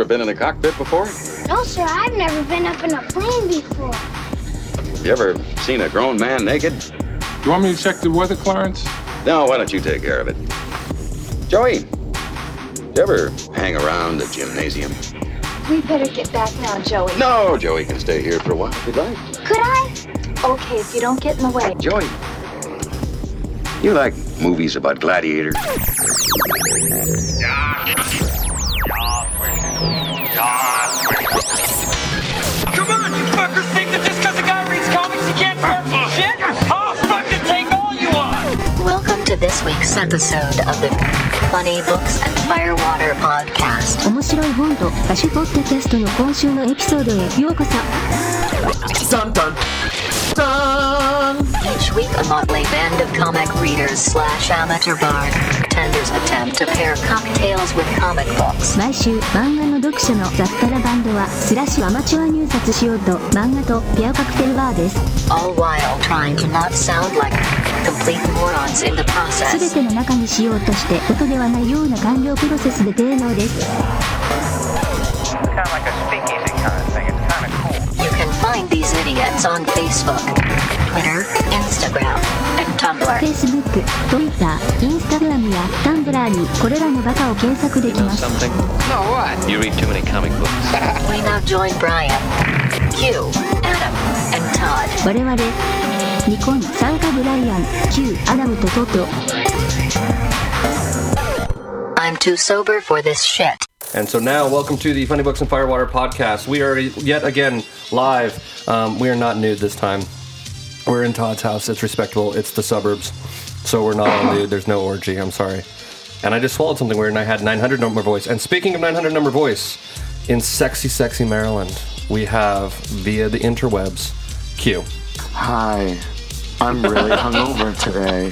Ever been in a cockpit before? No, sir, I've never been up in a plane before. You ever seen a grown man naked? You want me to check the weather, Clarence? No, why don't you take care of it? Joey, you ever hang around the gymnasium? We better get back now, Joey. No, Joey can stay here for a while if you'd like. Could I? Okay, if you don't get in the way. Joey, you like movies about gladiators? This week's episode of the Funny Books and Firewater podcast. 面白い本と歌手ポッドキャストの今週のエピソードへようこそ Each week, a motley band of comic readers slash amateur bartenders attempt to pair cocktails with comic books. 毎週漫画の読者の雑多なバンドはスラッシュアマチュア入札しようと漫画とペアカクテルバーです all while trying to not sound like 全ての中にしようとして音ではないような完了プロセスで芸能です。フェイスブック、トイッ instagram やタンブラーにこれらのバカを検索できます。我々ニコン参加ブライアン Q アダムとトト I'm too sober for this shit. And so now, welcome to the Funny Books and Firewater podcast. We are yet again live. Um, we are not nude this time. We're in Todd's house. It's respectable. It's the suburbs. So we're not all nude. There's no orgy. I'm sorry. And I just swallowed something weird and I had 900 number voice. And speaking of 900 number voice, in sexy, sexy Maryland, we have via the interwebs Q. Hi. I'm really hungover today.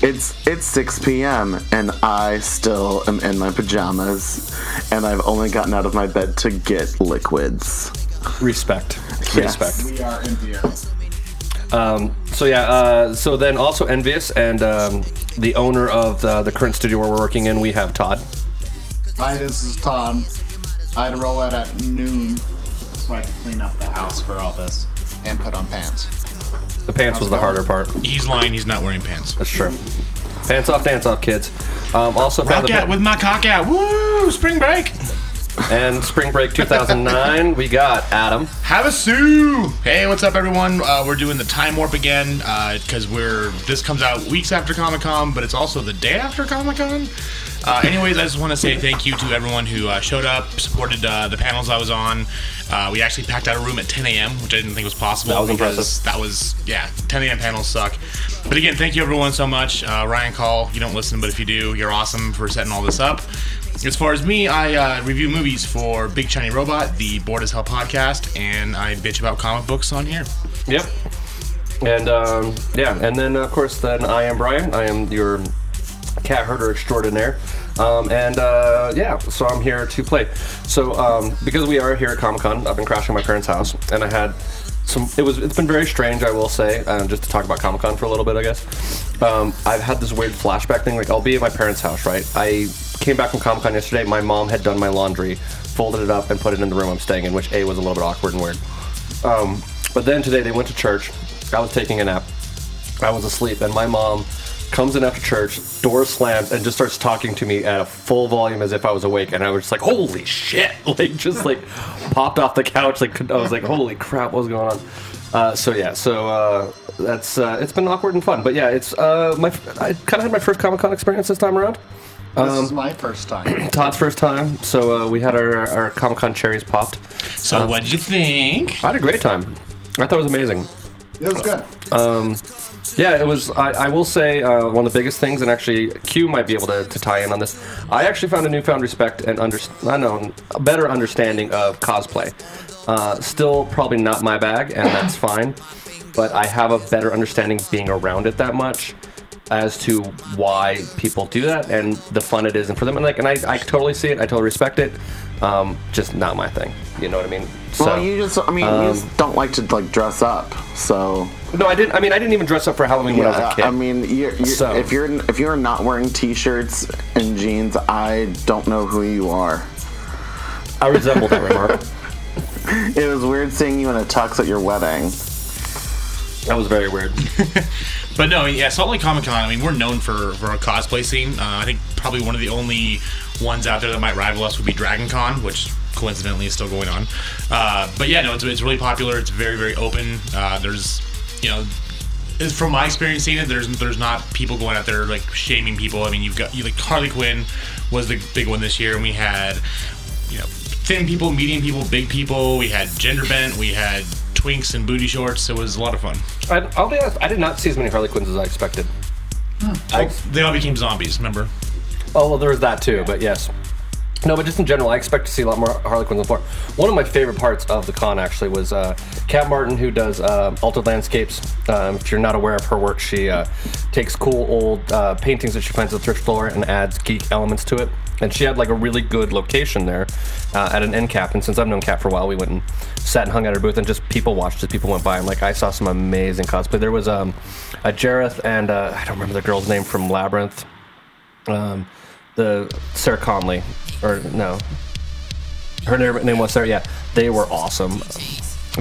It's it's 6 p.m. and I still am in my pajamas and I've only gotten out of my bed to get liquids. Respect. Yes. Respect. We are envious. Um, so yeah, uh, so then also envious and um, the owner of the, the current studio where we're working in, we have Todd. Hi, this is Todd. I had to roll out at noon so I could clean up the house for all this and put on pants. The pants was the harder part. He's lying. He's not wearing pants. That's true. Pants off, dance off, kids. Um, also found Rock the out with my cock out. Woo! Spring break. And Spring Break 2009. we got Adam. Have a sue. Hey, what's up, everyone? Uh, we're doing the time warp again because we're this comes out weeks after Comic Con, but it's also the day after Comic Con. Uh, anyways, I just want to say thank you to everyone who uh, showed up, supported uh, the panels I was on. Uh, we actually packed out a room at 10 a.m., which I didn't think was possible. That was impressive. That was yeah. 10 a.m. panels suck. But again, thank you everyone so much. Uh, Ryan Call, you don't listen, but if you do, you're awesome for setting all this up. As far as me, I uh, review movies for Big Shiny Robot, the Board as Hell podcast, and I bitch about comic books on here. Yep. And um, yeah, and then of course, then I am Brian. I am your cat herder extraordinaire. Um, and uh, yeah, so I'm here to play. So um, because we are here at Comic Con, I've been crashing my parents' house, and I had some. It was. It's been very strange, I will say. Um, just to talk about Comic Con for a little bit, I guess. Um, I've had this weird flashback thing. Like I'll be at my parents' house, right? I came back from Comic Con yesterday. My mom had done my laundry, folded it up, and put it in the room I'm staying in, which a was a little bit awkward and weird. Um, but then today they went to church. I was taking a nap. I was asleep, and my mom comes in after church, door slams, and just starts talking to me at a full volume as if I was awake. And I was just like, "Holy shit!" Like, just like popped off the couch. Like, I was like, "Holy crap, what's going on?" Uh, so yeah, so uh, that's uh, it's been awkward and fun, but yeah, it's uh, my I kind of had my first Comic Con experience this time around. This Um, is my first time. Todd's first time, so uh, we had our, our Comic Con cherries popped. So Uh, what'd you think? I had a great time. I thought it was amazing. It was good. Um, yeah, it was. I, I will say uh, one of the biggest things, and actually Q might be able to, to tie in on this. I actually found a newfound respect and under, I know a better understanding of cosplay. Uh, still, probably not my bag, and that's fine. But I have a better understanding being around it that much as to why people do that and the fun it is and for them. And like, and I, I totally see it. I totally respect it. Um, just not my thing. You know what I mean? well, you just, I mean, you um, just don't like to like dress up, so. No, I didn't. I mean, I didn't even dress up for Halloween when I was a kid. I mean, you're, you're, So- if you're if you're not wearing t-shirts and jeans, I don't know who you are. I resemble that remark. It was weird seeing you in a tux at your wedding. That was very weird. But no, yeah, Salt Lake Comic Con. I mean, we're known for for our cosplay scene. Uh, I think probably one of the only ones out there that might rival us would be Dragon Con, which coincidentally is still going on. Uh, but yeah, no, it's, it's really popular. It's very very open. Uh, there's, you know, from my experience seeing it, there's there's not people going out there like shaming people. I mean, you've got you like Harley Quinn was the big one this year, and we had you know thin people, medium people, big people. We had gender bent. We had twinks and booty shorts. It was a lot of fun. I, I'll be honest. I did not see as many Harley Quinns as I expected. Well, they all became zombies. Remember? Oh well, there was that too. But yes. No, but just in general, I expect to see a lot more Harley Quinn on the floor. One of my favorite parts of the con actually was uh, Kat Martin, who does uh, Altered Landscapes. Um, if you're not aware of her work, she uh, takes cool old uh, paintings that she finds at the thrift store and adds geek elements to it. And she had like a really good location there uh, at an end cap. And since I've known Kat for a while, we went and sat and hung at her booth and just people watched as people went by. And like I saw some amazing cosplay. There was um, a Jareth and uh, I don't remember the girl's name from Labyrinth. Um, the Sarah Conley, or no, her name, name was Sarah. Yeah, they were awesome.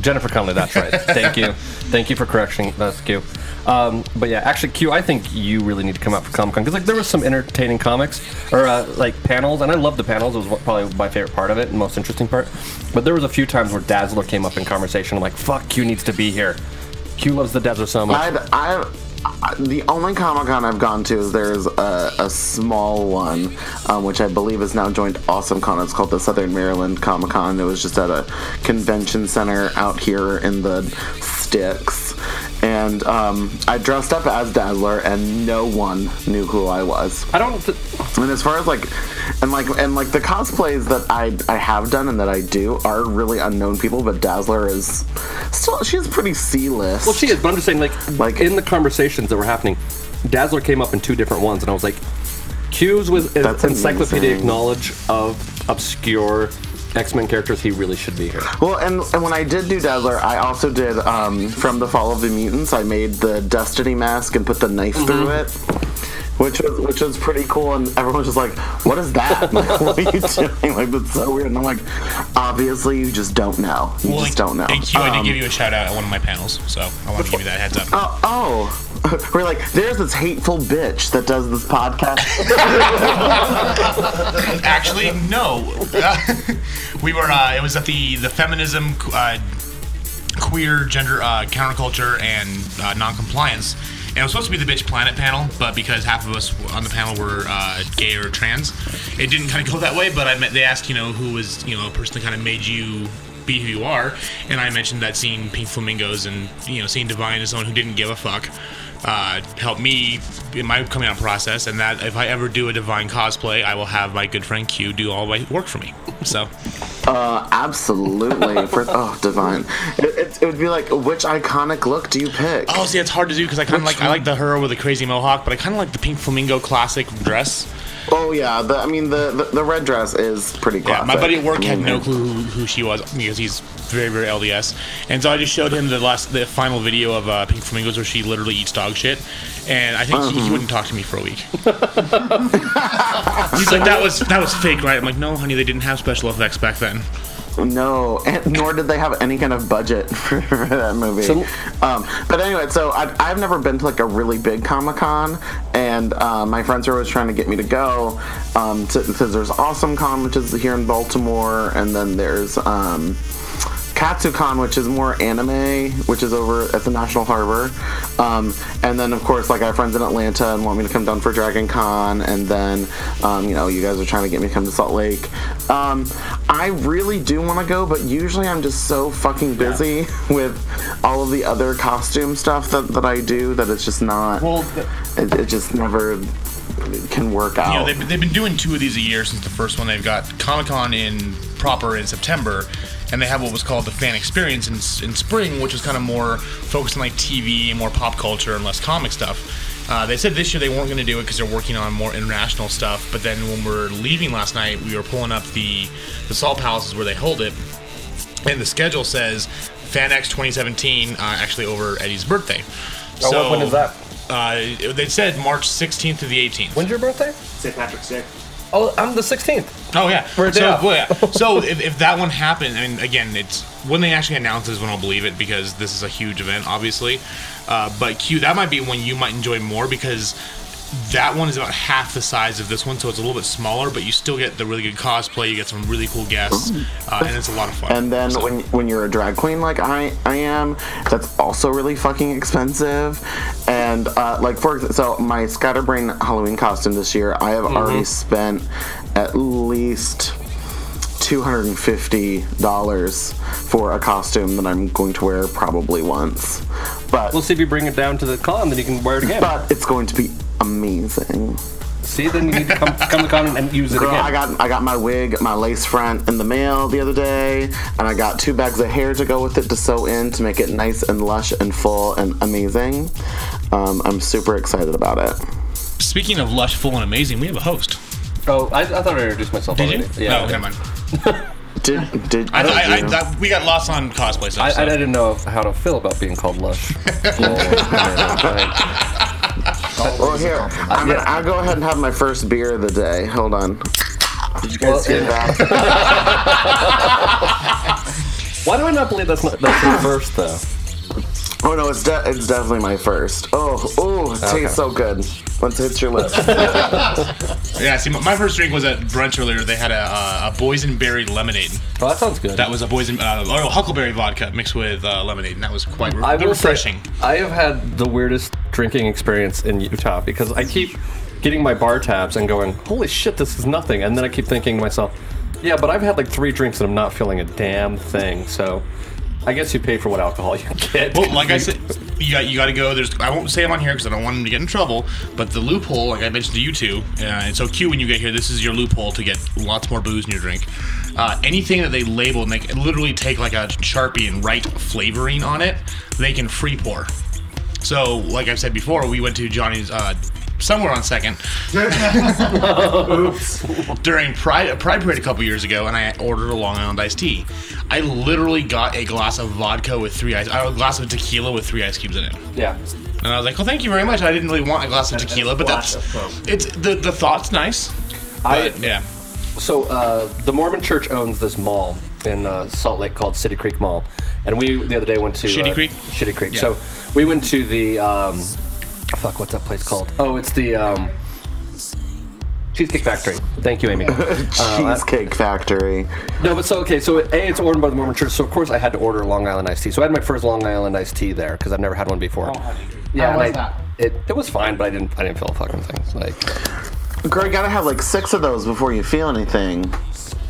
Jennifer Connelly, that's right. Thank you, thank you for correcting. That's Q. Um, but yeah, actually, Q, I think you really need to come out for Comic Con because like there was some entertaining comics or uh, like panels, and I love the panels. It was probably my favorite part of it, and most interesting part. But there was a few times where Dazzler came up in conversation. I'm like, fuck, Q needs to be here. Q loves the Dazzler so much. I'd, I, I, the only Comic Con I've gone to is there's a, a small one, um, which I believe is now joined Awesome Con. It's called the Southern Maryland Comic Con. It was just at a convention center out here in the sticks. And um, I dressed up as Dazzler, and no one knew who I was. I don't. and as far as like, and like, and like the cosplays that I I have done and that I do are really unknown people, but Dazzler is still she's pretty C list. Well, she is, but I'm just saying, like, like in the conversations that were happening, Dazzler came up in two different ones, and I was like, Q's with en- That's encyclopedic amazing. knowledge of obscure X Men characters. He really should be here. Well, and, and when I did do Dazzler, I also did um, from the Fall of the Mutants. I made the Destiny mask and put the knife through it, which was which was pretty cool. And everyone was just like, "What is that? Like, what are you doing? Like that's so weird." And I'm like, "Obviously, you just don't know. You Well, just don't know." Thank you. I did Um, give you a shout out at one of my panels, so I want to give you that heads up. Oh, oh. we're like, there's this hateful bitch that does this podcast. Actually, no. we were. Uh, it was at the the feminism, uh, queer, gender, uh, counterculture, and uh, non-compliance. And it was supposed to be the bitch planet panel, but because half of us on the panel were uh, gay or trans, it didn't kind of go that way. But I met, they asked, you know, who was you know a person that kind of made you be who you are, and I mentioned that seeing Pink Flamingos and you know seeing Divine as someone who didn't give a fuck uh, helped me in my coming out process, and that if I ever do a Divine cosplay, I will have my good friend Q do all my work for me. So Uh, absolutely. For, oh, divine. It, it, it would be like, which iconic look do you pick? Oh, see, it's hard to do because I kind of like I like the her with the crazy mohawk, but I kind of like the pink flamingo classic dress. Oh yeah, the, I mean the, the the red dress is pretty Yeah, my buddy at work had mean, no clue who, who she was because he's very very LDS, and so I just showed him the last the final video of uh, Pink Flamingos where she literally eats dog shit, and I think he, he Uh-huh. wouldn't talk to me for a week. he's like that was that was fake, right? I'm like, no, honey, they didn't have special effects back then. No, and nor did they have any kind of budget for, for that movie. So- um, but anyway, so I, I've never been to like a really big Comic Con, and uh, my friends are always trying to get me to go um, to, because there's Awesome Con, which is here in Baltimore, and then there's um, KatsuCon, which is more anime, which is over at the National Harbor. Um, and then, of course, like I have friends in Atlanta and want me to come down for Dragon Con. And then, um, you know, you guys are trying to get me to come to Salt Lake. Um, I really do want to go, but usually I'm just so fucking busy with all of the other costume stuff that, that I do that it's just not. Well, it, it just never can work out. You know, they've, they've been doing two of these a year since the first one. They've got Comic Con in proper in September, and they have what was called the Fan Experience in, in spring, which was kind of more focused on like TV and more pop culture and less comic stuff. Uh, they said this year they weren't going to do it because they're working on more international stuff. But then when we were leaving last night, we were pulling up the the Salt Palaces where they hold it, and the schedule says FanX 2017 uh, actually over Eddie's birthday. Oh, what- when is that? Uh, they said March 16th to the 18th. When's your birthday? St. Patrick's Day. Oh, I'm the 16th. Oh yeah. So, off. well, yeah. so if, if that one happened, I mean, again, it's when they actually announce this when I'll believe it because this is a huge event, obviously. Uh, but Q, that might be one you might enjoy more because that one is about half the size of this one, so it's a little bit smaller, but you still get the really good cosplay. You get some really cool guests, uh, and it's a lot of fun. And then when when you're a drag queen like I I am, that's also really fucking expensive. And uh, like for so my Scatterbrain Halloween costume this year, I have already spent at least two hundred and fifty dollars for a costume that I'm going to wear probably once. But We'll see if you bring it down to the con, then you can wear it again. but it's going to be amazing. See, then you need to come, come to con and, and use it Girl, again. I got I got my wig, my lace front in the mail the other day, and I got two bags of hair to go with it to sew in to make it nice and lush and full and amazing. Um, I'm super excited about it. Speaking of lush, full, and amazing, we have a host. Oh, I, I thought I introduced myself Did you? Yeah. No, never mind. Did did I, I, I, that- we got lost on cosplay stuff. I, so. I didn't know how to feel about being called lush. well, here I'm gonna, I'll go ahead and have my first beer of the day. Hold on. Did you guys Well, hear yeah. that? Why do I not believe that's not, that's the first though? Oh no, it's de- it's definitely my first. Oh, oh, it Okay. tastes so good. Once it hits your lips. Yeah, see, my my first drink was at brunch earlier. They had a, uh, a boysenberry lemonade. Oh, that sounds good. That was a boysen, uh, or huckleberry vodka mixed with uh, lemonade, and that was quite re- I will say, refreshing. I have had the weirdest drinking experience in Utah because I keep getting my bar tabs and going, "Holy shit, this is nothing," and then I keep thinking to myself, "Yeah, but I've had like three drinks and I'm not feeling a damn thing." So, I guess you pay for what alcohol you get. Well, like I said, you got you got to go. There's I won't say them on here because I don't want them to get in trouble. But the loophole, like I mentioned to you two, uh, and so Q, when you get here, this is your loophole to get lots more booze in your drink. Uh, anything that they label and they literally take like a sharpie and write flavoring on it, they can free pour. So, like I've said before, we went to Johnny's. Uh, Somewhere on second during Pride Pride Parade a couple years ago, and I ordered a Long Island iced tea. I literally got a glass of vodka with three ice, a glass of tequila with three ice cubes in it. yeah. And I was like, "Well, thank you very much. I didn't really want a glass of tequila, but that's it's the the thought's nice." I- But, yeah. So uh, the Mormon Church owns this mall in uh, Salt Lake called City Creek Mall, and we the other day went to Shitty uh, Creek? Shitty Creek. Yeah. So we went to the um, fuck, what's that place called? Oh, it's the um, Cheesecake Factory. Thank you, Amy. Uh, Cheesecake Factory. no, but so okay, so a it's ordered by the Mormon Church, so of course I had to order Long Island iced tea. So I had my first Long Island iced tea there because I've never had one before. Yeah, How was I- that? It, it was fine, but I didn't I didn't feel a fucking thing. Like, Girl, you gotta have like six of those before you feel anything.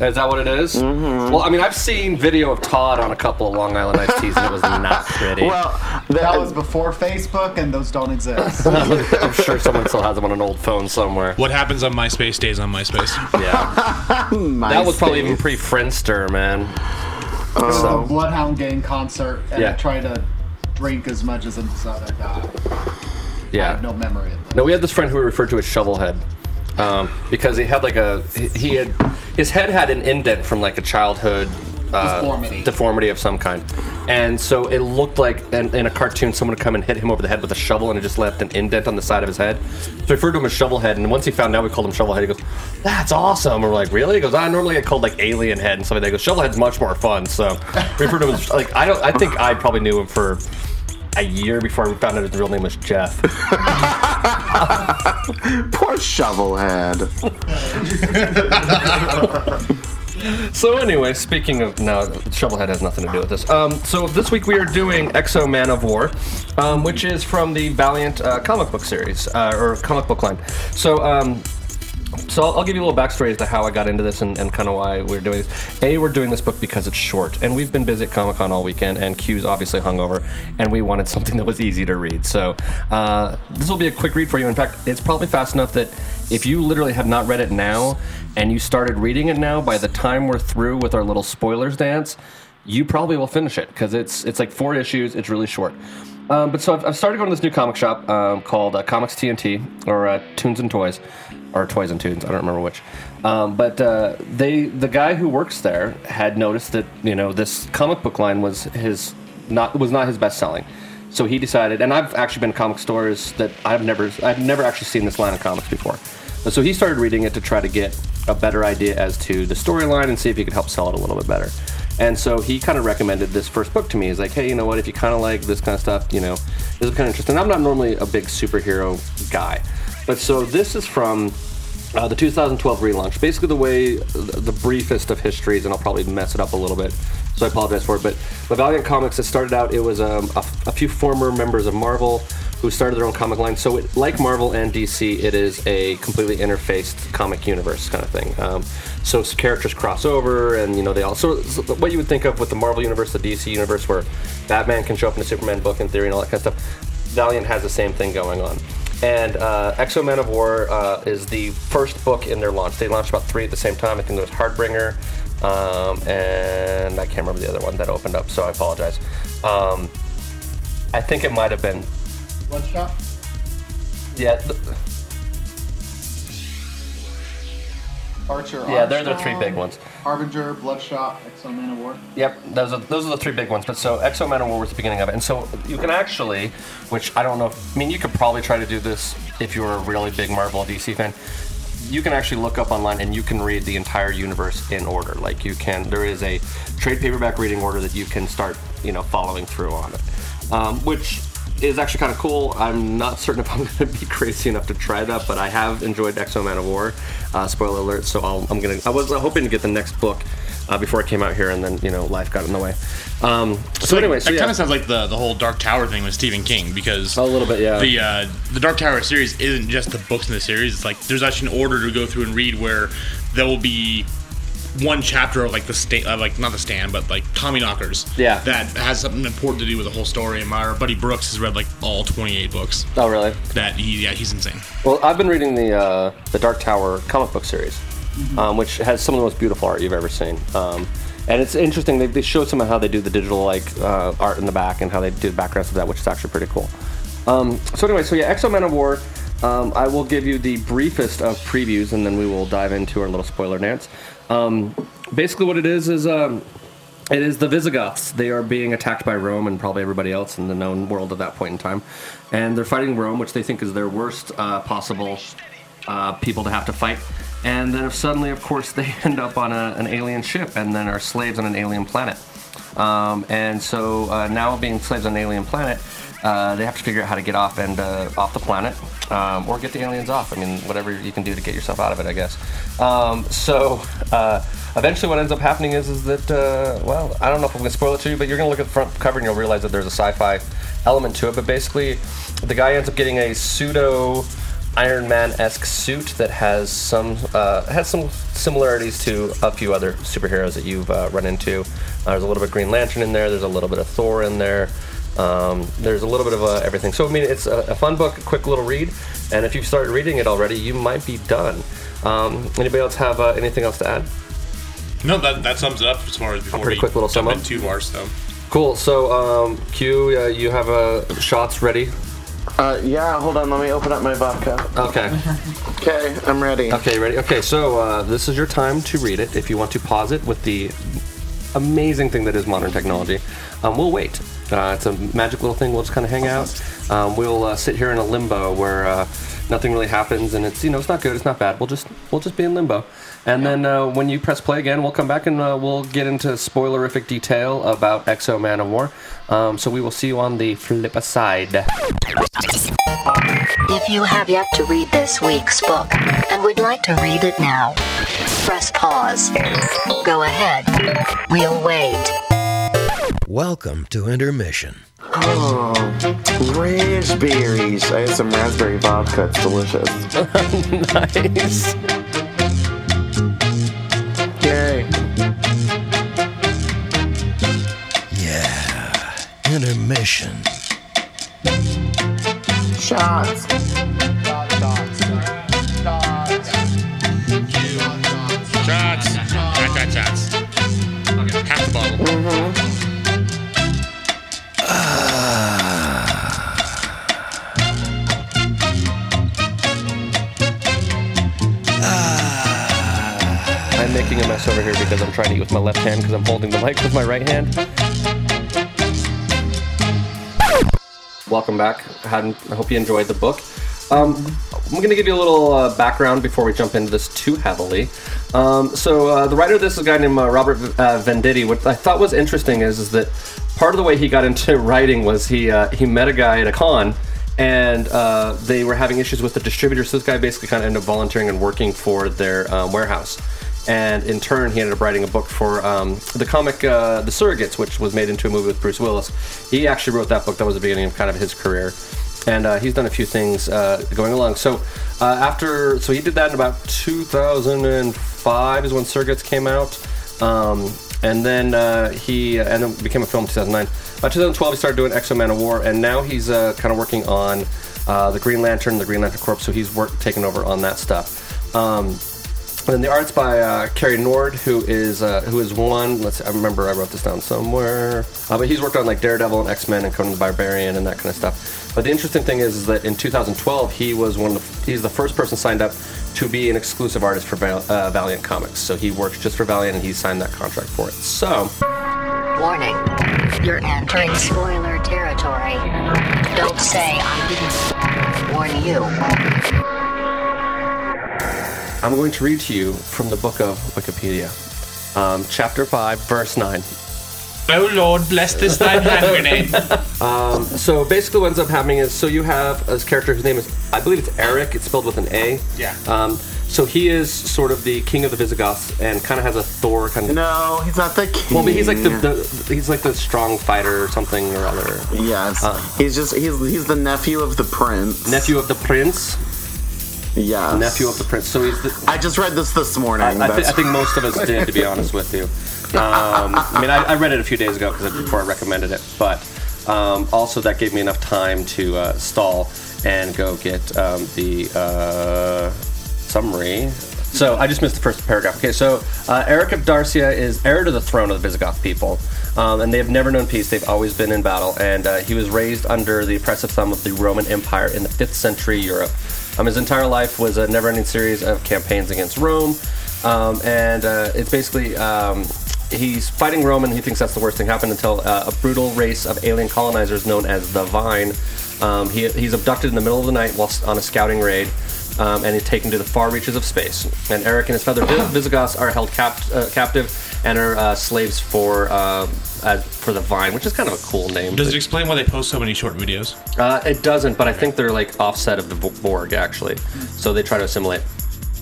Is that what it is? Mm-hmm. Well, I mean, I've seen video of Todd on a couple of Long Island iced teas, and it was not pretty. Well, That was before Facebook, and those don't exist. I'm sure someone still has them on an old phone somewhere. What happens on MySpace stays on MySpace. Yeah, that was probably even pre Friendster, man. It was So- a Bloodhound Gang concert, and Yeah. I tried to drink as much as inside I got. I Yeah. have no memory of it. No, we had this friend who we referred to as Shovelhead. Um, because he had like a he, had his head had an indent from like a childhood uh, Deformity. deformity of some kind, and so it looked like in, in a cartoon someone would come and hit him over the head with a shovel, and it just left an indent on the side of his head. So we referred to him as Shovelhead, and once he found out we called him Shovelhead, he goes, "That's awesome." And we're like, "Really?" He goes, "I normally get called like Alien Head and stuff like that." He goes, "Shovelhead's much more fun." So we referred to him as like I don't I think I probably knew him for. A year before we found out his real name was Jeff. Poor shovelhead. So anyway, speaking of no, Shovelhead has nothing to do with this. Um, so this week we are doing X-O Manowar, um, which is from the Valiant uh, comic book series uh, or comic book line. So. Um, so I'll, I'll give you a little backstory as to how I got into this and, and kind of why we're doing this. A, we're doing this book because it's short, and we've been busy at Comic Con all weekend, and Q's obviously hungover, and we wanted something that was easy to read. So uh, this will be a quick read for you. In fact, it's probably fast enough that if you literally have not read it now, and you started reading it now, by the time we're through with our little spoilers dance, you probably will finish it because it's it's like four issues. It's really short. Um, but so I've, I've started going to this new comic shop um, called uh, Comics TNT or uh, Tunes and Toys, or Toys and Tunes. I don't remember which. Um, but uh, they, the guy who works there, had noticed that you know this comic book line was his not was not his best selling. So he decided, and I've actually been to comic stores that I've never, I've never actually seen this line of comics before. So he started reading it to try to get a better idea as to the storyline and see if he could help sell it a little bit better. And so he kind of recommended this first book to me. He's like, hey, you know what? If you kind of like this kind of stuff, you know, this is kind of interesting. I'm not normally a big superhero guy, but so this is from uh, the 2012 relaunch. Basically, the way the briefest of histories, and I'll probably mess it up a little bit, so I apologize for it. But Valiant Comics, it started out. It was um, a, a few former members of Marvel who started their own comic line. So, it, like Marvel and DC, it is a completely interfaced comic universe kind of thing. Um, so characters cross over, and you know they all. So, so what you would think of with the Marvel universe, the DC universe, where Batman can show up in a Superman book in theory and all that kind of stuff. Valiant has the same thing going on. And uh, X-O Manowar uh, is the first book in their launch. They launched about three at the same time. I think there was Harbinger, um, and I can't remember the other one that opened up, so I apologize. Um, I think it might have been. Bloodshot? Yeah. th- Archer. Yeah, they're the three big ones. Harbinger, Bloodshot, X-O Manowar. Yep, those are those are the three big ones. But so X-O Manowar was the beginning of it, and so you can actually, which I don't know. If, I mean, you could probably try to do this if you're a really big Marvel DC fan. You can actually look up online and you can read the entire universe in order. Like you can, there is a trade paperback reading order that you can start, you know, following through on it, um, which is actually kind of cool. I'm not certain if I'm going to be crazy enough to try that, but I have enjoyed X-O Manowar. Uh, spoiler alert! So I'll, I'm gonna. I was hoping to get the next book uh, before I came out here, and then you know life got in the way. Um, so, like, anyway, so that yeah. kind of sounds like the the whole Dark Tower thing with Stephen King because a little bit, yeah. The uh, the Dark Tower series isn't just the books in the series. It's like there's actually an order to go through and read where there will be one chapter of like the state, uh, like not the stand, but like Tommy Knockers. Yeah. That has something important to do with the whole story. And my buddy Brooks has read like all 28 books. Oh, really? That he yeah he's insane. Well, I've been reading the uh, the Dark Tower comic book series, um, which has some of the most beautiful art you've ever seen. Um, and it's interesting. They, they show some of how they do the digital like uh, art in the back and how they do the backgrounds of that, which is actually pretty cool. Um, so anyway, so yeah, X-O Manowar. Um, I will give you the briefest of previews, and then we will dive into our little spoiler dance. Um, basically, what it is is um, it is the Visigoths. They are being attacked by Rome and probably everybody else in the known world at that point in time, and they're fighting Rome, which they think is their worst uh, possible uh, people to have to fight. And then suddenly, of course, they end up on a, an alien ship and then are slaves on an alien planet. Um, and so uh, now, being slaves on an alien planet, uh, they have to figure out how to get off and uh, off the planet, um, or get the aliens off. I mean, whatever you can do to get yourself out of it, I guess. Um, so uh, eventually, what ends up happening is is that uh, well, I don't know if I'm to spoil it to you, but you're going to look at the front cover and you'll realize that there's a sci-fi element to it. But basically, the guy ends up getting a pseudo Iron Man-esque suit that has some uh, has some similarities to a few other superheroes that you've uh, run into. Uh, there's a little bit of Green Lantern in there. There's a little bit of Thor in there. Um, there's a little bit of uh, everything. So I mean, it's a, a fun book, a quick little read. And if you've started reading it already, you might be done. Um, anybody else have uh, anything else to add? No, that, that sums it up as far as before pretty we quick little sum up. into our stuff. Cool. So um, Q, uh, you have uh, shots ready. Uh, yeah, hold on. Let me open up my vodka. Okay. Okay, I'm ready. Okay, ready? Okay, so uh, this is your time to read it. If you want to pause it with the amazing thing that is modern technology, um, we'll wait. Uh, it's a magic little thing. We'll just kind of hang out. Um, we'll uh, sit here in a limbo where uh, nothing really happens, and it's you know it's not good, it's not bad. We'll just we'll just be in limbo, and then uh, when you press play again, we'll come back and uh, we'll get into spoilerific detail about X-O Manowar. Um, so we will see you on the flip side. If you have yet to read this week's book and would like to read it now, press pause. Go ahead. We'll wait. Welcome to intermission. Oh, raspberries. I had some raspberry vodka. It's delicious. nice. Intermission. Shots. Shots. Shot, shot, shots. Half the bottle. I'm making a mess over here because I'm trying to eat with my left hand because I'm holding the mic with my right hand. Welcome back. I hope you enjoyed the book. Um, I'm going to give you a little uh, background before we jump into this too heavily. Um, so, uh, the writer of this is a guy named uh, Robert uh, Venditti. What I thought was interesting is, is that part of the way he got into writing was he uh, he met a guy at a con, and uh, they were having issues with the distributor. So this guy basically kind of ended up volunteering and working for their warehouse. And in turn, he ended up writing a book for um, the comic uh, The Surrogates, which was made into a movie with Bruce Willis. He actually wrote that book. That was the beginning of kind of his career and uh, he's done a few things uh, going along. So uh, after, so he did that in about 2005 is when Surrogates came out, um, and then uh, he and then became a film in 2009. By 2012, he started doing X-O Manowar, and now he's uh, kind of working on uh, the Green Lantern, the Green Lantern Corps. So he's work over on that stuff. Um, and then the art's by uh, Cary Nord, who is uh, who is one. Let's. I remember I wrote this down somewhere. Uh, but he's worked on like Daredevil and X Men and Conan the Barbarian and that kind of stuff. But the interesting thing is, is that in 2012 he was one. Of the, he's the first person signed up to be an exclusive artist for Val, uh, Valiant Comics. So he works just for Valiant and he signed that contract for it. So Warning. You're entering spoiler territory. Don't say I didn't warn you. I'm going to read to you from the book of Wikipedia, um, chapter five, verse nine. Oh Lord, bless this thine hand grenade. Um, so basically, what ends up happening is so you have a character whose name is, I believe it's Aric. It's spelled with an A. Yeah. Um, so he is sort of the king of the Visigoths and kind of has a Thor kind of. No, he's not the king. Well, but he's like the, the he's like the strong fighter or something or other. Yes, Uh, he's just he's he's the nephew of the prince. nephew of the prince. Yes. Nephew of the prince. So he's the. I just read this this morning. I, I, thi- that's- I think most of us did, to be honest with you. Um, I mean, I, I read it a few days ago because before I recommended it, but um, also that gave me enough time to uh, stall and go get um, the uh, summary. So I just missed the first paragraph. Okay, so uh, Aric of Dacia is heir to the throne of the Visigoth people, um, and they have never known peace. They've always been in battle, and uh, he was raised under the oppressive thumb of the Roman Empire in the 5th century Europe. Um, his entire life was a never-ending series of campaigns against Rome, um, and uh, it's basically um, he's fighting Rome, and he thinks that's the worst thing happened until uh, a brutal race of alien colonizers known as the Vine. Um, he, he's abducted in the middle of the night whilst on a scouting raid, um, and he's taken to the far reaches of space. And Aric and his fellow Vis- Visigoths are held cap- uh, captive and are uh, slaves for uh, uh, for the Vine, which is kind of a cool name. Does it explain why they post so many short videos? Uh, it doesn't, but I think they're like offset of the Borg actually, so they try to assimilate.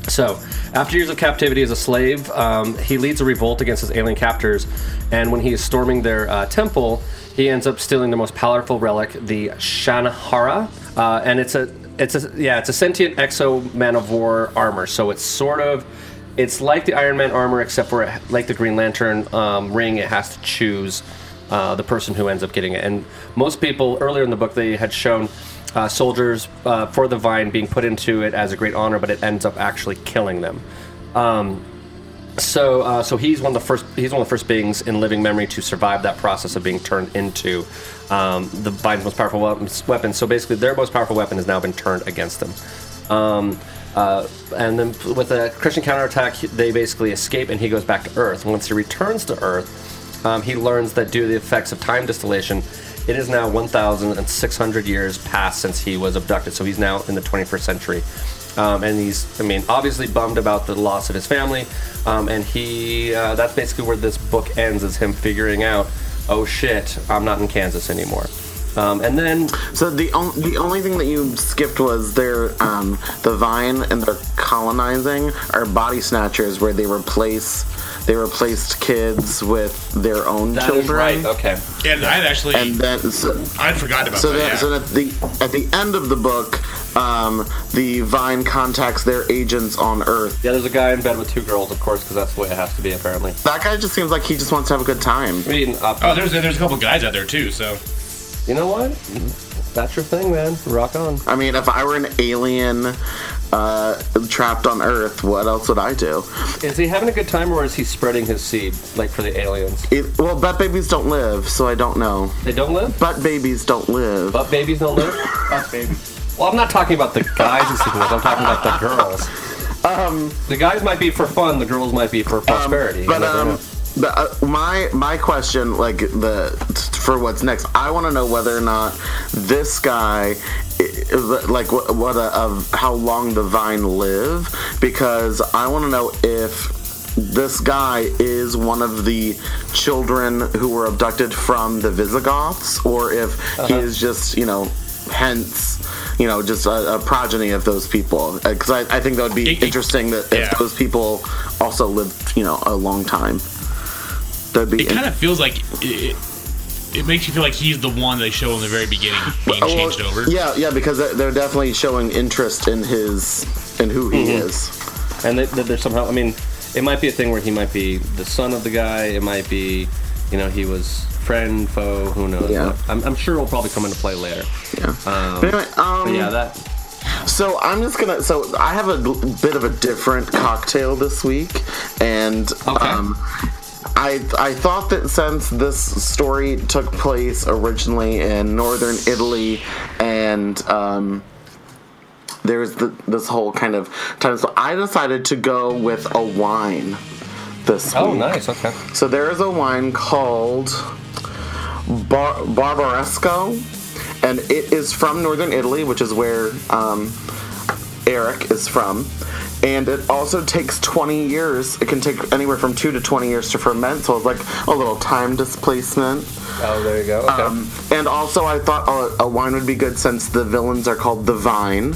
So, after years of captivity as a slave, um, he leads a revolt against his alien captors, and when he is storming their uh, temple, he ends up stealing the most powerful relic, the Shanhara, uh, and it's a it's a yeah it's a sentient X-O Manowar armor. So it's sort of it's like the Iron Man armor, except for it, like the Green Lantern um, ring, it has to choose uh, the person who ends up getting it. And most people earlier in the book they had shown uh, soldiers uh, for the Vine being put into it as a great honor, but it ends up actually killing them. Um, so, uh, so he's one of the first. He's one of the first beings in living memory to survive that process of being turned into um, the Vine's most powerful weapon. So basically, their most powerful weapon has now been turned against them. Um, uh, and then with a Christian counterattack, they basically escape, and he goes back to Earth. Once he returns to Earth, um, he learns that due to the effects of time distillation, it is now 1,600 years past since he was abducted. So he's now in the 21st century. Um, and he's, I mean, obviously bummed about the loss of his family. Um, and he, uh, that's basically where this book ends, is him figuring out, oh shit, I'm not in Kansas anymore. Um, and then, So the on, the only thing that you skipped was their um, the vine and their colonizing are body snatchers where they replace they replaced kids with their own That is children. right, okay. And I'd actually, And then so, I'd forgotten about so that. then, yeah. so at the at the end of the book, um, the vine contacts their agents on Earth. yeah, there's a guy in bed with two girls, of course, because that's the way it has to be, apparently. That guy just seems like he just wants to have a good time. I mean, uh, oh, there's there's a couple guys out there too. So you know what? That's your thing, man. Rock on. I mean, if I were an alien uh, trapped on Earth, what else would I do? Is he having a good time, or is he spreading his seed, like for the aliens? It, well, butt babies don't live, so I don't know. They don't live? Butt babies don't live. But babies don't live? That's baby. Well, I'm not talking about the guys sleeping with. I'm talking about the girls. Um, The guys might be for fun. The girls might be for prosperity. You but um. The, uh, my my question, like the for what's next, I want to know whether or not this guy, like what, what a, of how long the vine live, because I want to know if this guy is one of the children who were abducted from the Visigoths, or if he Uh-huh. is just you know, hence. You know, just a, a progeny of those people. Because I, I think that would be interesting that if yeah. those people also lived, you know, a long time. That'd be It kind of feels like it, it makes you feel like he's the one they show in the very beginning being Oh, well, changed over. Yeah, yeah, because they're- they're definitely showing interest in his in who he Mhm. is. And they, they- there's somehow, I mean, it might be a thing where he might be the son of the guy. It might be, you know, he was friend, foe, who knows. Yeah. I'm, I'm sure it'll probably come into play later. Yeah. Um, But anyway, um, but yeah, that. So I'm just gonna. So I have a bit of a different cocktail this week, and um, I I thought that since this story took place originally in northern Italy, and um, there's the, this whole kind of time, so I decided to go with a wine this Oh, week. nice. Okay. So there is a wine called Bar- Barbaresco, and it is from northern Italy, which is where um, Aric is from. And it also takes 20 years. It can take anywhere from two to 20 years to ferment. So it's like a little time displacement. Oh, there you go. Okay. Um, and also, I thought a, a wine would be good since the villains are called the Vine.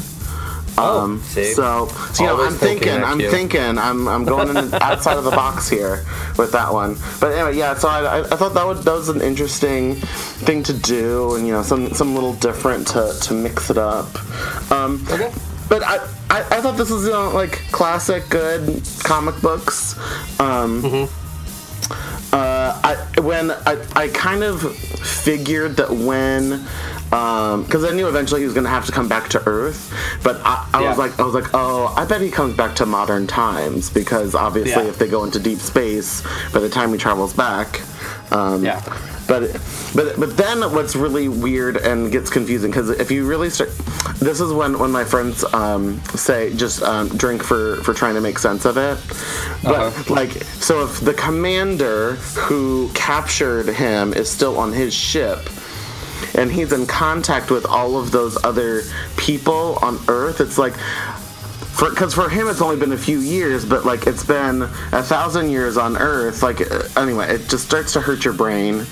Um, see? so, so, you know, I'm thinking, thinking, I'm thinking, I'm, I'm going in outside of the box here with that one. But anyway, yeah. So I, I, I thought that would that was an interesting thing to do, and you know, some some little different to, to mix it up. Um, But I, I, I thought this was you know, like classic good comic books. Um, uh, I when I, I kind of figured that when because I knew eventually he was going to have to come back to Earth, but I, I was like I was like oh I bet he comes back to modern times because obviously Yeah. if they go into deep space by the time he travels back, um, Yeah. But but but then what's really weird and gets confusing because if you really start, this is when when my friends um, say just um, drink for for trying to make sense of it. But like so if the commander who captured him is still on his ship. And he's in contact with all of those other people on Earth. It's like, because for him it's only been a few years, but like it's been a thousand years on Earth. Like anyway, it just starts to hurt your brain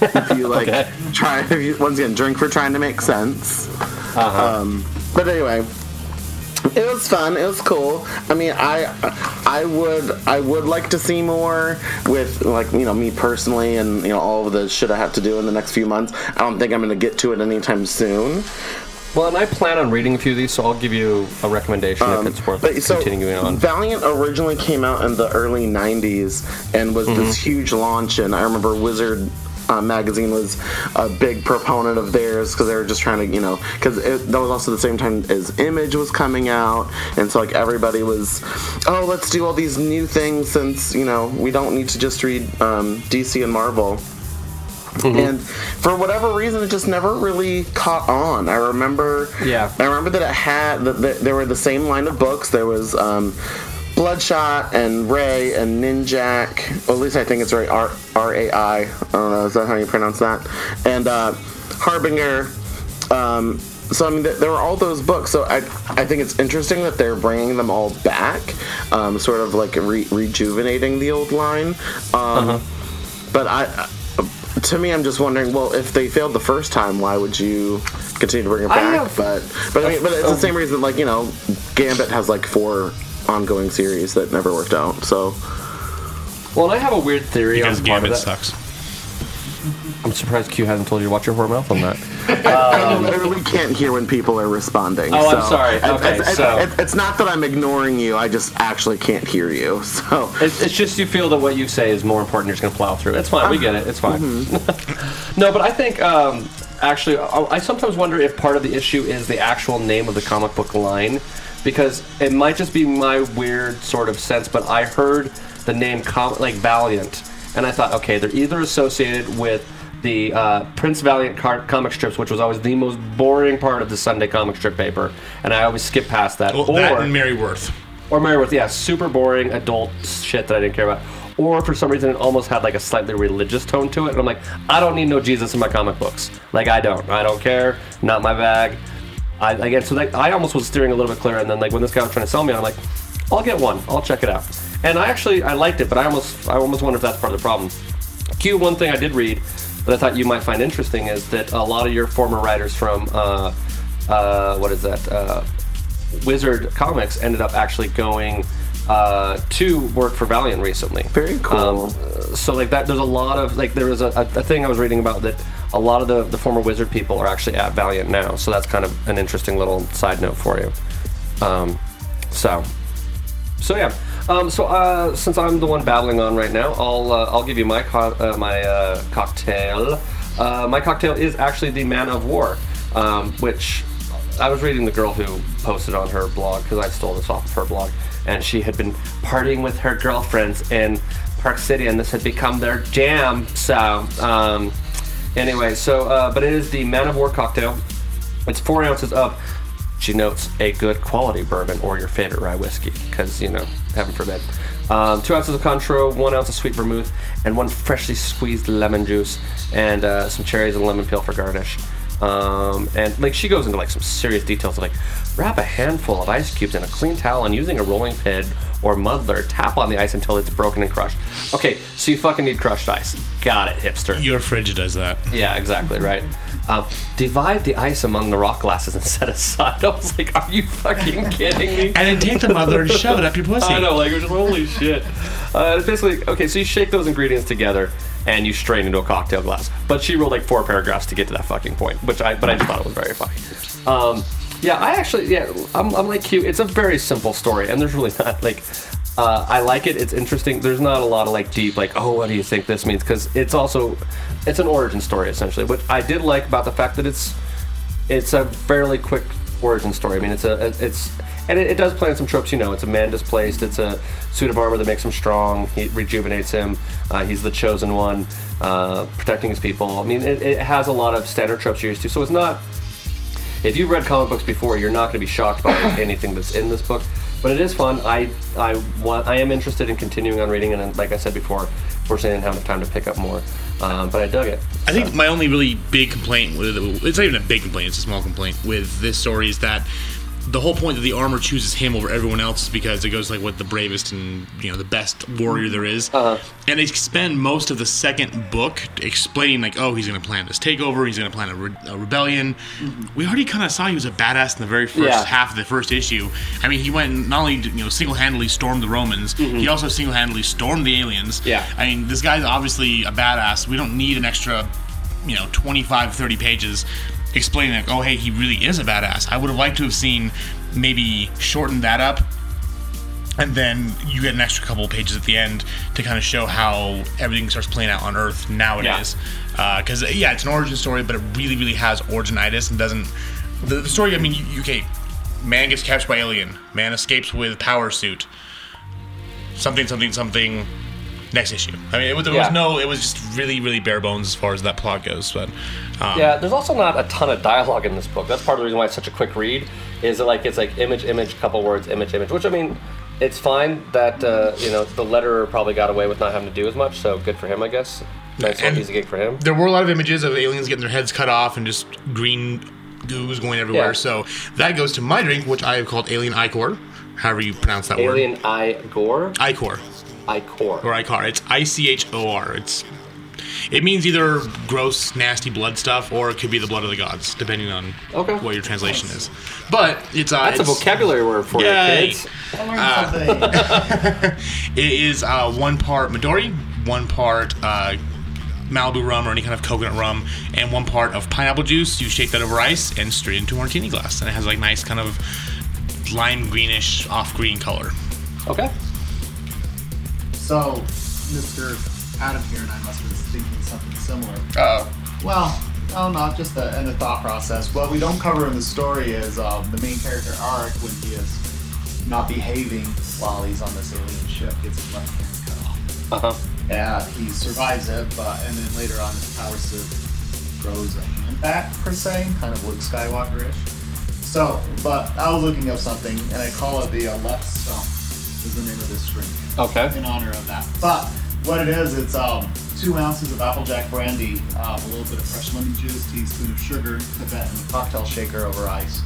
if you like try. If you, once again, drink for trying to make sense. Um, but anyway, it was fun. It was cool. I mean, I I would I would like to see more with like you know me personally and you know all of the shit I have to do in the next few months. I don't think I'm gonna get to it anytime soon. Well, and I plan on reading a few of these, so I'll give you a recommendation Um, if it's worth but so continuing on. Valiant originally came out in the early '90s and was this Mhm. huge launch, and I remember Wizard. Uh, magazine was a big proponent of theirs because they were just trying to, you know, because that was also the same time as Image was coming out, and so like everybody was, oh, let's do all these new things since you know we don't need to just read um, DC and Marvel. And for whatever reason, it just never really caught on. I remember, Yeah. I remember that it had that that there were the same line of books. There was um, Bloodshot and Rai and Ninjak. Well, at least I think it's Ray R R A I. I don't know. Is that how you pronounce that? And uh, Harbinger. Um, so I mean, th- there were all those books. So I, I think it's interesting that they're bringing them all back, um, sort of like re- rejuvenating the old line. Um, But I, to me, I'm just wondering. Well, if they failed the first time, why would you continue to bring it I back? have- but but I mean, but it's the same reason. Like you know, Gambit has like four ongoing series that never worked out. So Well, and I have a weird theory Because on part of Gambit that. sucks. I'm surprised Q hasn't told you to watch your whore mouth on that. I literally can't hear when people are responding. Oh, I'm sorry. Okay, it's, so- it's, it's not that I'm ignoring you. I just actually can't hear you. So It's, it's just you feel that what you say is more important. You're just gonna plow through. It's fine. We get it. It's fine. no, but I think um, actually, I, I sometimes wonder if part of the issue is the actual name of the comic book line, because it might just be my weird sort of sense. But I heard the name com- like Valiant, and I thought, okay, they're either associated with the uh, Prince Valiant car- comic strips, which was always the most boring part of the Sunday comic strip paper, and I always skip past that. Well, that and Mary Worth. Or Mary Worth, yeah, super boring adult shit that I didn't care about. or for some reason it almost had like a slightly religious tone to it. And I'm like, I don't need no Jesus in my comic books. Like I don't. I don't care. Not my bag. I again, so like, I almost was steering a little bit clear, and then like when this guy was trying to sell me, I'm like, I'll get one. I'll check it out. And I actually I liked it, but I almost I almost wonder if that's part of the problem. Q, one thing I did read that I thought you might find interesting is that a lot of your former writers from uh, uh, what is that uh, Wizard Comics ended up actually going uh, to work for Valiant recently. Very cool. Um, so like that, there's a lot of like there was a, a thing I was reading about that a lot of the, the former Wizard people are actually at Valiant now. So that's kind of an interesting little side note for you. Um, so so yeah. Um, so uh, since I'm the one babbling on right now, I'll uh, I'll give you my co- uh, my uh, cocktail. Uh, my cocktail is actually the Man of War, um, which I was reading the girl who posted on her blog because I stole this off of her blog, and she had been partying with her girlfriends in Park City, and this had become their jam. So um, anyway, so uh, but it is the Man of War cocktail. It's four ounces of she notes a good quality bourbon or your favorite rye whiskey, because you know, heaven forbid. Um, two ounces of Cointreau, one ounce of sweet vermouth, and one freshly squeezed lemon juice, and uh, some cherries and lemon peel for garnish. Um, and like she goes into like some serious details, like wrap a handful of ice cubes in a clean towel and using a rolling pin or muddler, tap on the ice until it's broken and crushed. Okay, so you fucking need crushed ice. Got it, hipster. Your fridge does that. Yeah, exactly right. Um, divide the ice among the rock glasses and set aside. I was like, are you fucking kidding me? And then take the muddler and shove it up your pussy. I know, like, just, holy shit. Uh, it's basically, okay, so you shake those ingredients together and you strain into a cocktail glass. But she wrote like four paragraphs to get to that fucking point, which I, but I just thought it was very funny. Um, yeah, I actually, yeah, I'm, I'm like you. It's a very simple story, and there's really not like, uh, I like it. It's interesting. There's not a lot of like deep, like, oh, what do you think this means? Because it's also, it's an origin story essentially. What I did like about the fact that it's, it's a fairly quick origin story. I mean, it's a, it's, and it, it does play on some tropes. You know, it's a man displaced. It's a suit of armor that makes him strong. He rejuvenates him. Uh, he's the chosen one, uh, protecting his people. I mean, it, it has a lot of standard tropes you're used to. So it's not. If you've read comic books before, you're not going to be shocked by anything that's in this book. But it is fun. I I want I am interested in continuing on reading, and like I said before, fortunately, I didn't have enough time to pick up more. Um, but I dug it. I think my only really big complaint with it's not even a big complaint, it's a small complaint with this story is that the whole point that the armor chooses him over everyone else is because it goes like what the bravest and you know the best warrior there is. Uh-huh. and they spend most of the second book explaining like oh he's going to plan this takeover he's going to plan a, re- a rebellion we already kind of saw he was a badass in the very first Yeah. half of the first issue i mean he went and not only you know single-handedly stormed the romans he also single-handedly stormed the aliens Yeah. i mean this guy's obviously a badass we don't need an extra you know 25 30 pages explaining like oh hey he really is a badass. I would have liked to have seen maybe shorten that up and then you get an extra couple of pages at the end to kind of show how everything starts playing out on earth nowadays. Because uh, uh, yeah it's an origin story but it really really has originitis and doesn't the, the story i mean you, you- okay man gets captured by alien man escapes with power suit something something something next issue i mean it, was- there Yeah. was no it was just really really bare bones as far as that plot goes but um, Yeah, there's also not a ton of dialogue in this book. That's part of the reason why it's such a quick read. Is that like it's like image, image, couple words, image, image. Which I mean, it's fine that uh, you know the letterer probably got away with not having to do as much. So good for him, I guess. Nice And- easy gig for him. there were a lot of images of aliens getting their heads cut off and just green goos going everywhere. Yeah. So that goes to my drink, which I have called Alien Icor, however you pronounce that word. Alien I. Icor Icor. or Icar. It's I C H O R. It's it means either gross, nasty blood stuff, or it could be the blood of the gods, depending on Okay. what your translation is. But it's uh, That's a vocabulary word for you, Yay. kids. It is uh, one part Midori, one part uh, Malibu rum or any kind of coconut rum, and one part of pineapple juice. You shake that over ice and straight into a martini glass, and it has like nice kind of lime greenish, off green color. Okay. So, Mr. Adam here and I must have been thinking something similar. Oh. Well, no, not just the, in the thought process. What we don't cover in the story is um, the main character arc when he is not behaving while he's on this alien ship, gets his left hand cut off. Uh huh. Yeah, he survives it, but and then later on his power suit grows a hand back per se, kind of Luke Skywalker-ish. So, but I was looking up something, and I call it the uh, left stump. Is the name of this drink Okay. in honor of that. But What it is, it's um, two ounces of Applejack brandy, um, a little bit of fresh lemon juice, teaspoon of sugar, put that in a cocktail shaker over ice,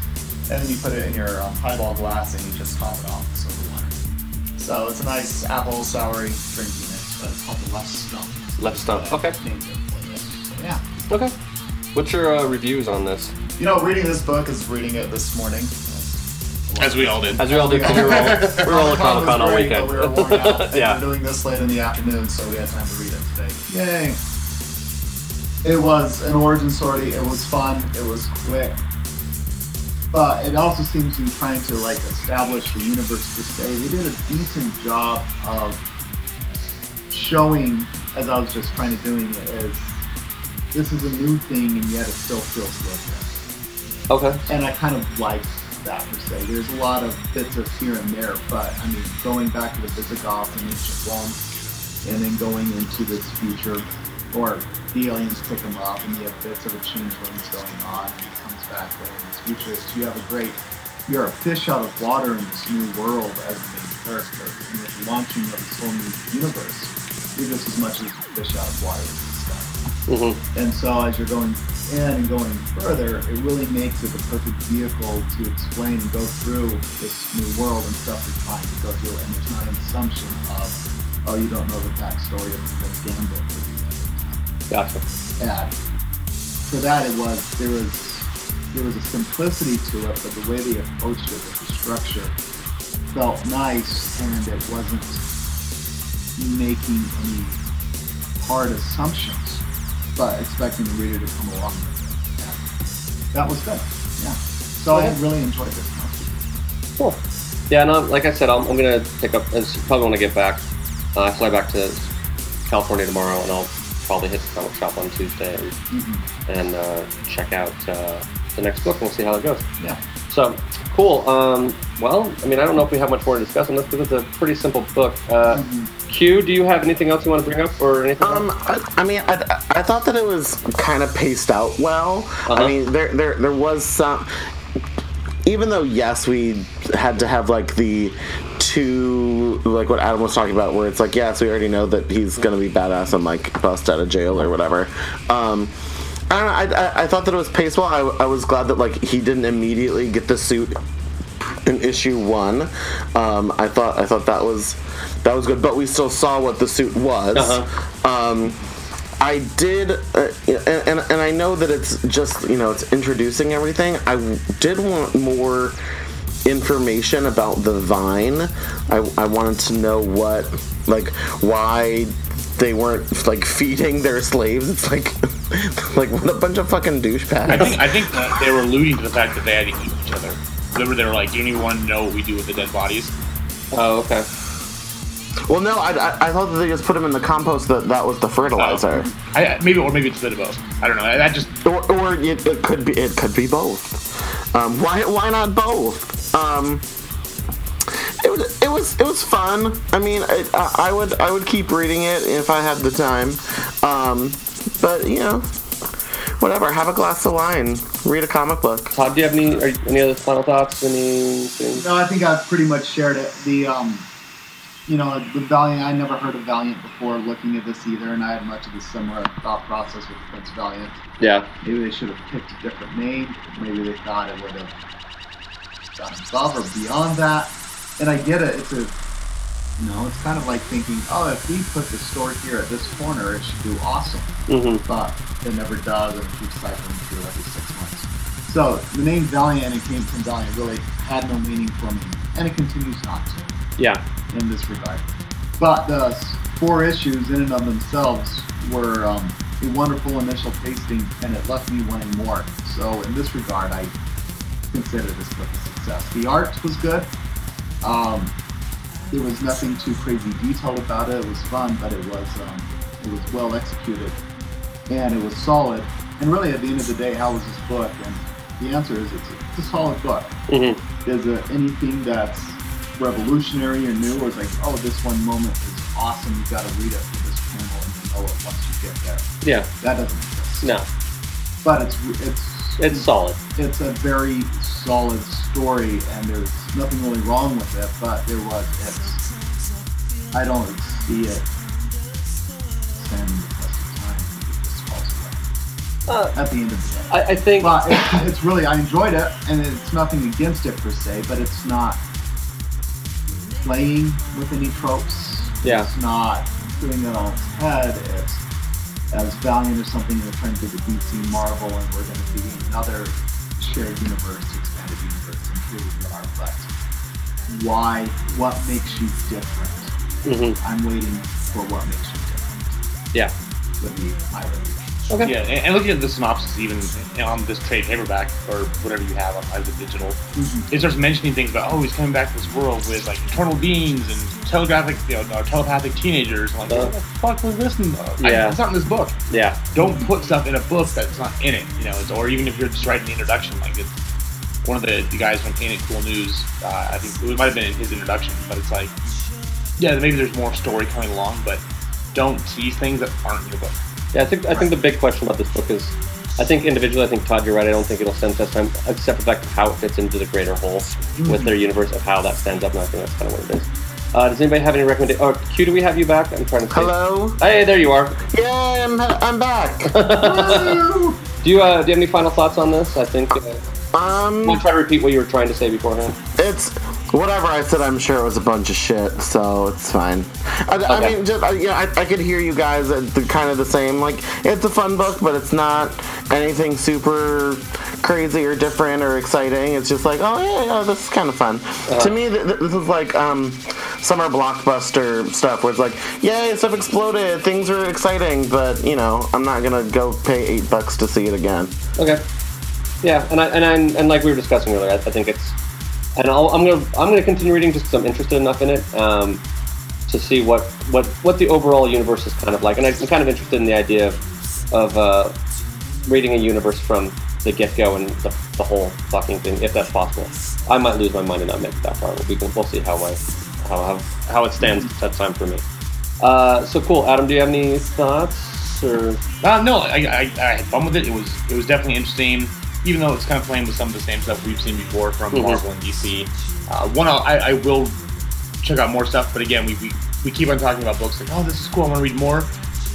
and then you put it in your um, highball glass and you just top it off with soda water. So it's a nice apple soury drinking mix, but it's called the Left Stump. Left stump. Okay. Yeah. Okay. What's your uh, reviews on this? You know, reading this book is reading it this morning. As we all did. As we all did. We were all, we were all at Comic Con all great, weekend. but We were worn out. yeah. We're doing this late in the afternoon, so we had time to read it today. Yay! It was an origin story. It was fun. It was quick. But it also seems to be trying to like establish the universe per se. They did a decent job of showing, as I was just trying to doing it, is this is a new thing and yet it still feels good. Okay. And I kind of like that per se. There's a lot of bits of here and there, but I mean, going back to the Visigoths and ancient Rome, and then going into this future, or the aliens pick him up, and you have bits of a change changelings going on, and he comes back there in this future. So you have a great, you're a fish out of water in this new world as the main character, and the launching of this whole new universe, you're just as much as a fish out of water with this stuff. Mm-hmm. And so as you're going in and going further, it really makes it the perfect vehicle to explain and go through this new world and stuff you're trying to go through. And there's not an assumption of, oh, you don't know the backstory of the Gambit. Gotcha. And for that, it was there was there was a simplicity to it, but the way they approached it with the structure felt nice, and it wasn't making any hard assumptions, but expecting the reader to come along with it. Yeah. That was good. Yeah. So I really enjoyed this. Cool. Yeah, no, like I said, I'm, I'm gonna pick up. It's probably when I get back. Uh, I fly back to California tomorrow, and I'll probably hit the comic shop on Tuesday and, Mhm. and uh, check out uh, the next book. and We'll see how it goes. Yeah. So cool. Um, well, I mean, I don't know if we have much more to discuss on this because it's a pretty simple book. Uh, Q, do you have anything else you want to bring up or anything? Um, I, I mean, I, I thought that it was kind of paced out well. Uh-huh. I mean, there, there, there was some. Even though yes, we had to have like the two, like what Adam was talking about, where it's like yes, we already know that he's gonna be badass and like bust out of jail or whatever. Um, I, don't know, I, I, I thought that it was paced well. I, I was glad that like he didn't immediately get the suit in issue one. Um, I thought I thought that was that was good, but we still saw what the suit was. Um, I did, uh, and, and and I know that it's just you know it's introducing everything. I did want more information about the vine. I, I wanted to know what like why they weren't like feeding their slaves. It's like like what a bunch of fucking douchebags. I think I think that they were alluding to the fact that they had They were, they were like, "Do anyone know what we do with the dead bodies?" Oh, okay. Well, no, I, I, I thought that they just put them in the compost. That that was the fertilizer. I, maybe, or maybe it's a bit of both. I don't know. That just or, or it, it could be it could be both. Um, why why not both? Um, it was it was it was fun. I mean, I, I I would I would keep reading it if I had the time. Um, but you know, whatever. Have a glass of wine. Read a comic book. Todd, do you have any are, any other final thoughts? Anything? No, I think I've pretty much shared it. The um, you know, the Valiant. I never heard of Valiant before looking at this either, and I had much of the similar thought process with Prince Valiant. Yeah. Maybe they should have picked a different name. Maybe they thought it would have gone above or beyond that. And I get it. It's a, you know, it's kind of like thinking, oh, if we put the store here at this corner, it should do awesome. Mhm. But it never does, and it keeps cycling through every six months. So the name Valiant and Came from Valiant really had no meaning for me, and it continues not to Yeah. in this regard. But the four issues in and of themselves were um, a wonderful initial tasting, and it left me wanting more. So in this regard, I consider this book a success. The art was good. Um, there was nothing too crazy detailed about it. It was fun, but it was um, it was well executed, and it was solid. And really, at the end of the day, how was this book? And the answer is it's a, it's a solid book. Mm-hmm. Is it anything that's revolutionary or new, or is like, oh, this one moment is awesome. You got to read it for this panel, and you know it once you get there. Yeah. That doesn't exist. No. But it's it's It's solid. It's a very solid story, and there's nothing really wrong with it, but there was. It's, I don't see it. Uh, at the end of the day. I, I think. But it, it's really, I enjoyed it, and it's nothing against it per se, but it's not playing with any tropes. Yeah. It's not doing it on its head. It's as Valiant as something, and they're trying to do the DC Marvel, and we're going to be another shared universe, expanded universe, and here we are why? What makes you different? Mm-hmm. I'm waiting for what makes you different. Yeah. Would be my review. Okay. Yeah, and, and looking at the synopsis, even on this trade paperback or whatever you have on either digital, Mhm. it starts mentioning things about oh, he's coming back to this world with like eternal beings and telegraphic, you know, telepathic teenagers. I'm like, what the fuck was this? In, uh, I- Yeah. it's not in this book. Yeah. Don't put stuff in a book that's not in it. You know, it's, or even if you're just writing the introduction, like it's one of the, the guys from Ain't It Cool News. Uh, I think it might have been in his introduction, but it's like, yeah, maybe there's more story coming along, but don't tease things that aren't in your book. Yeah, I think I think the big question about this book is, I think individually, I think Todd, you're right. I don't think it'll stand test time, except for the fact of how it fits into the greater whole with their universe of how that stands up. And I think that's kind of what it is. Uh, does anybody have any recommendation? Oh, Q, do we have you back? I'm trying to. Think. Hello. Hey, there you are. Yeah, I'm, I'm back. Do you uh, do you have any final thoughts on this? I think. Uh, um. Want to try to repeat what you were trying to say beforehand? It's whatever I said. I'm sure it was a bunch of shit, so it's fine. I, I mean, just I, you know, I, I could hear you guys at the kind of the same. Like, it's a fun book, but it's not anything super crazy or different or exciting. It's just like, oh yeah, yeah this is kind of fun. To me, th- th- this is like um, summer blockbuster stuff, where it's like, yay, stuff exploded, things are exciting, but you know, I'm not gonna go pay eight bucks to see it again. Okay. Yeah, and I, and I, and like we were discussing earlier, I, I think it's, and I'll, I'm gonna I'm gonna continue reading just because I'm interested enough in it um, to see what, what what the overall universe is kind of like, and I'm kind of interested in the idea of of uh, reading a universe from the get go and the, the whole fucking thing, if that's possible. I might lose my mind and not make it that far. We can, we'll see how my how how, how it stands that time for me. Uh, so cool, Adam. Do you have any thoughts or? Uh, no, I, I, I had fun with it. It was it was definitely interesting, even though it's kind of playing with some of the same stuff we've seen before from Mhm. Marvel and DC. Uh, one, I, I will check out more stuff, but again, we, we, we keep on talking about books like, oh, this is cool, I want to read more.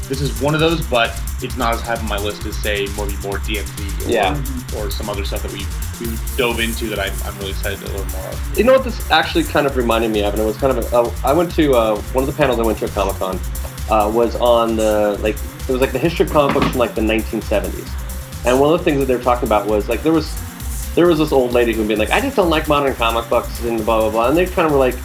This is one of those, but it's not as high on my list as say maybe more DMZ or, Yeah. or some other stuff that we, we dove into that I'm, I'm really excited to learn more of. You know what this actually kind of reminded me of, and it was kind of. A, uh, I went to uh, one of the panels I went to at Comic Con uh, was on the like it was like the history of comic books from like the 1970s, and one of the things that they were talking about was like there was there was this old lady who'd been like, I just don't like modern comic books and blah blah blah, and they kind of were like,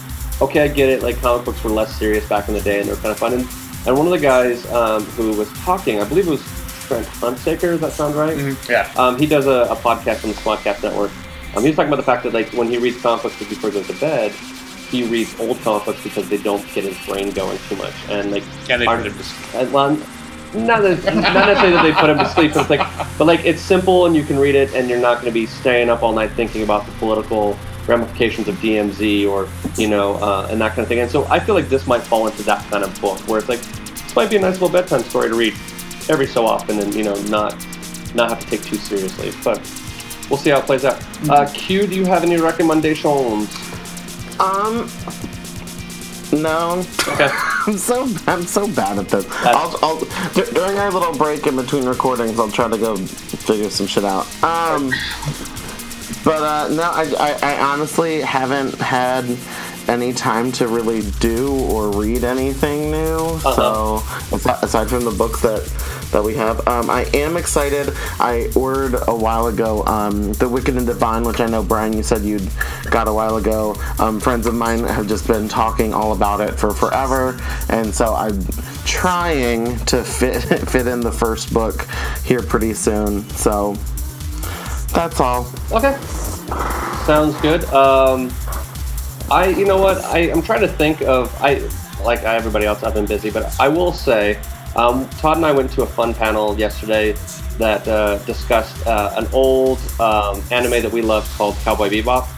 okay, I get it. Like comic books were less serious back in the day, and they're kind of fun. And, and one of the guys um, who was talking, I believe it was Trent Hunsaker. Does that sound right? Yeah. Um, he does a, a podcast on the Squadcast Network. Um, he was talking about the fact that like when he reads comic books before he goes to bed, he reads old comic books because they don't get his brain going too much. And like, Yeah, they aren't- put him to sleep. uh, well, not, that, not necessarily that they put him to sleep, but it's like, but like it's simple and you can read it, and you're not going to be staying up all night thinking about the political ramifications of DMZ or you know uh, and that kind of thing. And so I feel like this might fall into that kind of book where it's like this might be a nice little bedtime story to read every so often, and you know not not have to take too seriously. But we'll see how it plays out. Uh, Q, do you have any recommendations? Um, no. Okay. I'm so I'm so bad at this. I'll, I'll dur- during our little break in between recordings, I'll try to go figure some shit out. Um, but uh, no, I, I I honestly haven't had any time to really do or read anything new. So aside, aside from the books that that we have, um, I am excited. I ordered a while ago um, the Wicked and Divine, which I know Brian, you said you'd got a while ago. Um, friends of mine have just been talking all about it for forever, and so I'm trying to fit fit in the first book here pretty soon. So that's all. Okay. Sounds good. Um, I, you know what? I, I'm trying to think of. I, like everybody else, I've been busy, but I will say, um, Todd and I went to a fun panel yesterday that uh, discussed uh, an old um, anime that we loved called Cowboy Bebop,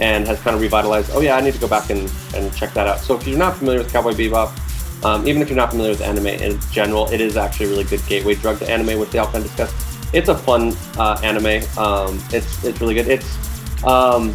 and has kind of revitalized. Oh yeah, I need to go back and, and check that out. So if you're not familiar with Cowboy Bebop, um, even if you're not familiar with anime in general, it is actually a really good gateway drug to anime, which they all kind of discuss. It's a fun uh, anime. Um, it's it's really good. It's um,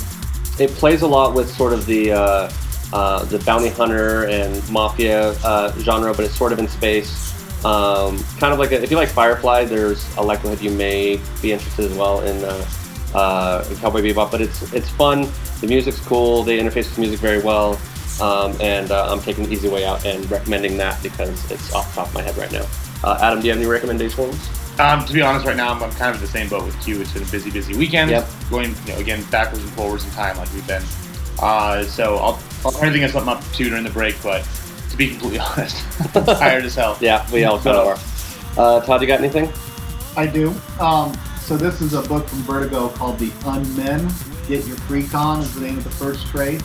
it plays a lot with sort of the uh, uh, the bounty hunter and mafia uh, genre, but it's sort of in space. Um, kind of like a, if you like Firefly, there's a likelihood you may be interested as well in, uh, uh, in Cowboy Bebop. But it's it's fun. The music's cool. They interface with music very well. Um, and uh, I'm taking the easy way out and recommending that because it's off the top of my head right now. Uh, Adam, do you have any recommendations? Um, to be honest, right now I'm, I'm kind of in the same boat with Q. It's been a busy, busy weekend. Yep. Going, you know, again backwards and forwards in time like we've been. Uh, so I'll, I'll try to think of something up to during the break. But be completely honest, I'm tired as hell. Yeah, we all kind of are. Uh, Todd, you got anything? I do. Um, so this is a book from Vertigo called The Unmen. Get Your Freak On is the name of the first trade.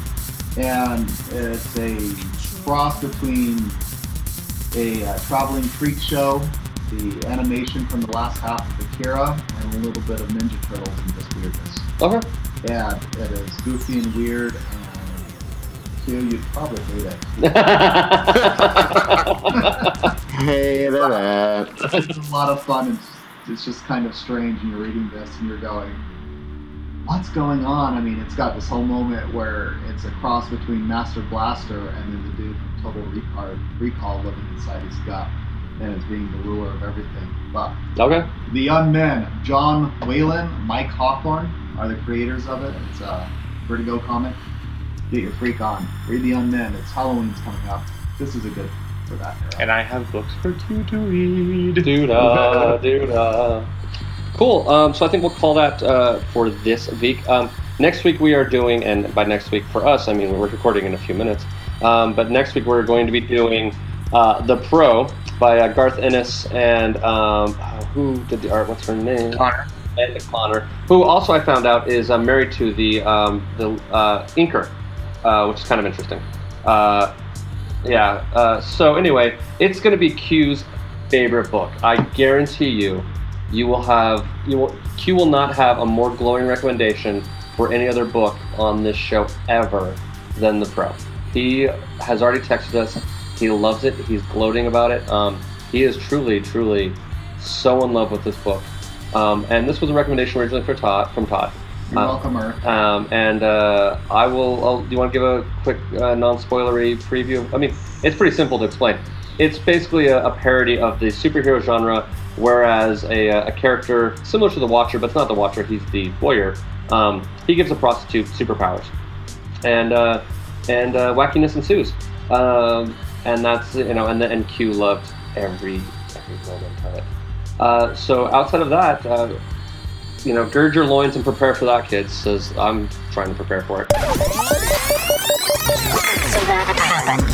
And it's a cross between a uh, traveling freak show, the animation from the last half of Akira, and a little bit of Ninja Turtles and just weirdness. Okay. Yeah, it is goofy and weird. And Q, you'd probably hate it. Hey, that. it's a lot of fun. It's, it's just kind of strange, and you're reading this and you're going, "What's going on?" I mean, it's got this whole moment where it's a cross between Master Blaster and then the dude from Total Recall, Recall living inside his gut and is being the ruler of everything. But Okay. the Unmen, John Whalen, Mike Hawthorne are the creators of it. It's a Vertigo comic. Get your freak on. Read the Unmen. It's Halloween's coming up. This is a good for that. era. And I have books for Q to read. Doo-da, doo-da. Cool. Um, so I think we'll call that uh, for this week. Um, next week we are doing, and by next week for us, I mean we're recording in a few minutes. Um, but next week we're going to be doing uh, the Pro by uh, Garth Ennis and um, oh, who did the art? What's her name? Conner. And Conner, who also I found out is uh, married to the um, the uh, inker, uh, which is kind of interesting. Uh, yeah. Uh, so anyway, it's going to be Q's favorite book. I guarantee you, you will have you will Q will not have a more glowing recommendation for any other book on this show ever than the Pro. He has already texted us. He loves it. He's gloating about it. Um, he is truly, truly so in love with this book. Um, and this was a recommendation originally for Todd from Todd. You're Uh, welcome, Eric. um, and uh, I will. I'll, do you want to give a quick uh, non-spoilery preview? I mean, it's pretty simple to explain. It's basically a, a parody of the superhero genre, whereas a, a character similar to the Watcher, but it's not the Watcher. He's the Warrior. Um, he gives a prostitute superpowers, and uh, and uh, wackiness ensues. Um, and that's you know, and the, NQ loved every every moment of it. Uh, so outside of that, uh, you know, gird your loins and prepare for that, kids. Says I'm trying to prepare for it.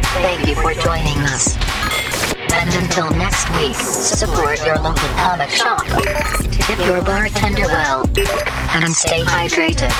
Thank you for joining us. And until next week, support your local comic shop, tip your bartender well, and stay hydrated.